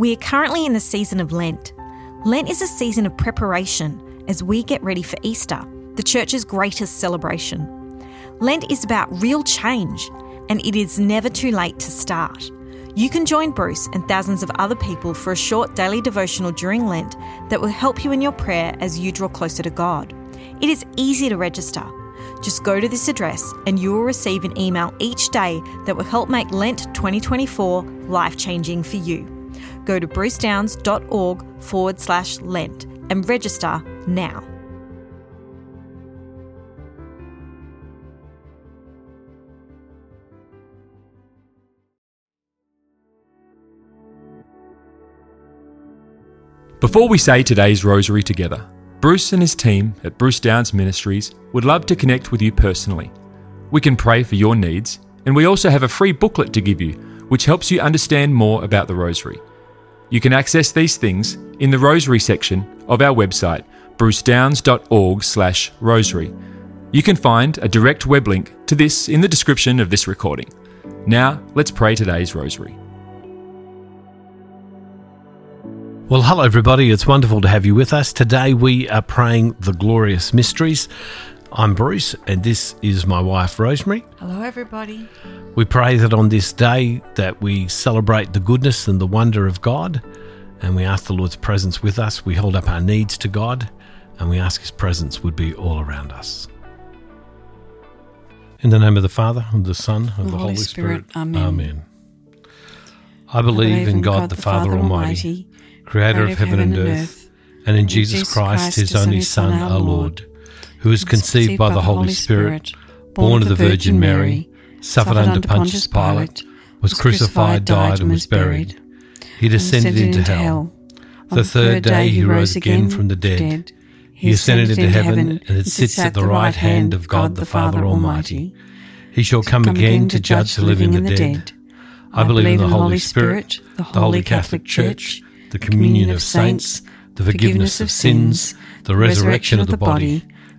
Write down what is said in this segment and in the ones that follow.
We are currently in the season of Lent. Lent is a season of preparation as we get ready for Easter, the church's greatest celebration. Lent is about real change, and it is never too late to start. You can join Bruce and thousands of other people for a short daily devotional during Lent that will help you in your prayer as you draw closer to God. It is easy to register. Just go to this address and you will receive an email each day that will help make Lent 2024 life changing for you. Go to brucedownes.org forward slash Lent and register now. Before we say today's rosary together, Bruce and his team at Bruce Downes Ministries would love to connect with you personally. We can pray for your needs, and we also have a free booklet to give you, which helps you understand more about the rosary. You can access these things in the rosary section of our website, brucedownes.org/rosary. You can find a direct web link to this in the description of this recording. Now, let's pray today's rosary. Well, hello, everybody. It's wonderful to have you with us. Today we are praying the glorious mysteries. I'm Bruce, and this is my wife, Rosemary. Hello, everybody. We pray that on this day that we celebrate the goodness and the wonder of God, and we ask the Lord's presence with us. We hold up our needs to God, and we ask His presence would be all around us. In the name of the Father, and the Son, and, the, the Holy, Spirit. Spirit. Amen. Amen. I believe in God, the Father Almighty creator of heaven and earth, and in Jesus Christ, his only Son, our Lord, who was conceived by the Holy Spirit, born of the Virgin Mary, suffered under Pontius Pilate, was crucified, died, and was buried. He descended into hell. The third day he rose again from the dead. He ascended into heaven and it sits at the right hand of God the Father Almighty. He shall come again to judge the living and the dead. I believe in the Holy Spirit, the Holy Catholic Church the communion of saints, the forgiveness of sins, the resurrection of the body,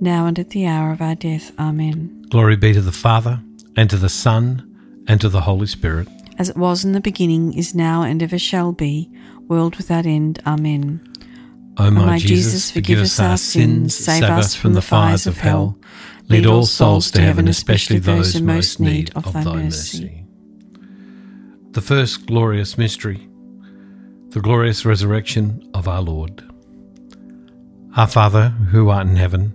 now and at the hour of our death. Amen. Glory be to the Father, and to the Son, and to the Holy Spirit. As it was in the beginning, is now, and ever shall be, world without end. Amen. O my, o my Jesus, forgive us our sins, save us from the fires of hell. Lead all souls to heaven, especially those in most need of thy mercy. The first glorious mystery, the glorious resurrection of our Lord. Our Father, who art in heaven,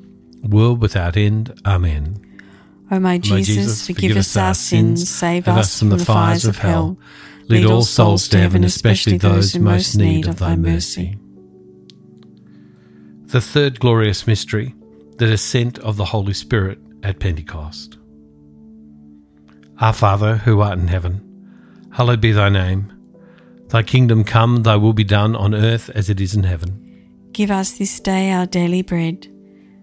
world without end. Amen. O my Jesus, Jesus forgive, us our sins, save us from the fires of hell. Lead all souls to heaven, especially those in most need of thy mercy. The third glorious mystery, the descent of the Holy Spirit at Pentecost. Our Father, who art in heaven, hallowed be thy name. Thy kingdom come, thy will be done on earth as it is in heaven. Give us this day our daily bread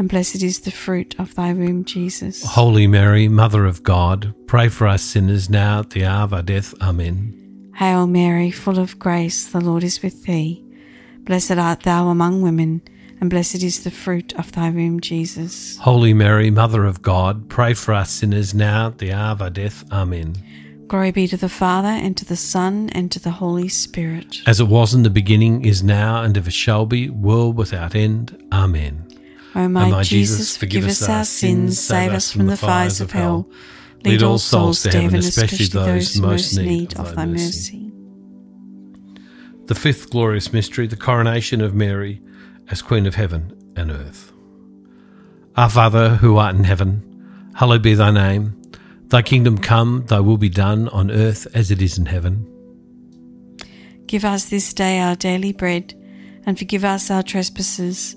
and blessed is the fruit of thy womb, Jesus. Holy Mary, Mother of God, pray for us sinners now at the hour of our death. Amen. Hail Mary, full of grace, the Lord is with thee. Blessed art thou among women, and blessed is the fruit of thy womb, Jesus. Holy Mary, Mother of God, pray for us sinners now at the hour of our death. Amen. Glory be to the Father, and to the Son, and to the Holy Spirit. As it was in the beginning, is now, and ever shall be, world without end. Amen. O my, my Jesus, forgive us our sins, save us from the fires of hell. Lead all souls to heaven, especially those most need of thy mercy. The fifth glorious mystery, the coronation of Mary as Queen of heaven and earth. Our Father, who art in heaven, hallowed be thy name. Thy kingdom come, thy will be done on earth as it is in heaven. Give us this day our daily bread, and forgive us our trespasses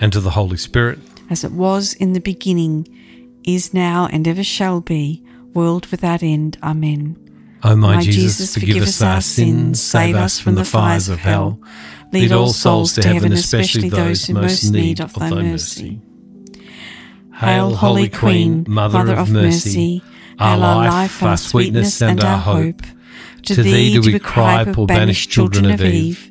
and to the Holy Spirit, as it was in the beginning, is now, and ever shall be, world without end. Amen. O my, my Jesus, Jesus, forgive us our sins, save us from the fires of hell. Lead all souls to heaven, especially those who most need of thy mercy. Hail, Holy Queen, Mother of mercy, our life, our sweetness, and our hope. To thee do we cry, poor banished children of Eve.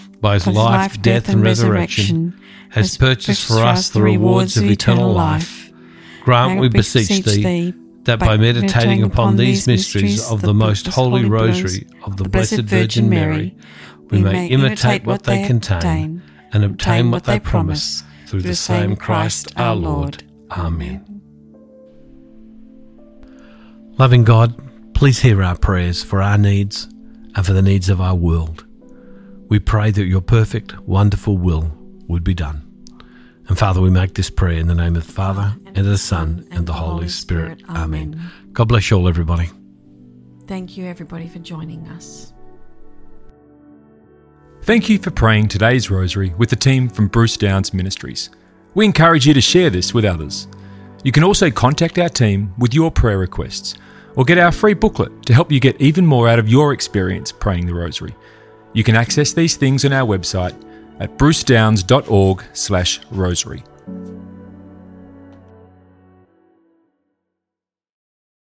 by his life, death, and resurrection, has purchased for us the rewards of eternal life. Grant, we beseech thee, that by meditating upon these mysteries of the most holy rosary of the Blessed Virgin Mary, we may imitate what they contain and obtain what they promise through the same Christ our Lord. Amen. Loving God, please hear our prayers for our needs and for the needs of our world. We pray that your perfect, wonderful will would be done. And Father, we make this prayer in the name of the Father, and of the Son, and the Holy Spirit. Amen. God bless you all, everybody. Thank you, everybody, for joining us. Thank you for praying today's rosary with the team from Bruce Downes Ministries. We encourage you to share this with others. You can also contact our team with your prayer requests or get our free booklet to help you get even more out of your experience praying the rosary. You can access these things on our website at brucedownes.org/rosary.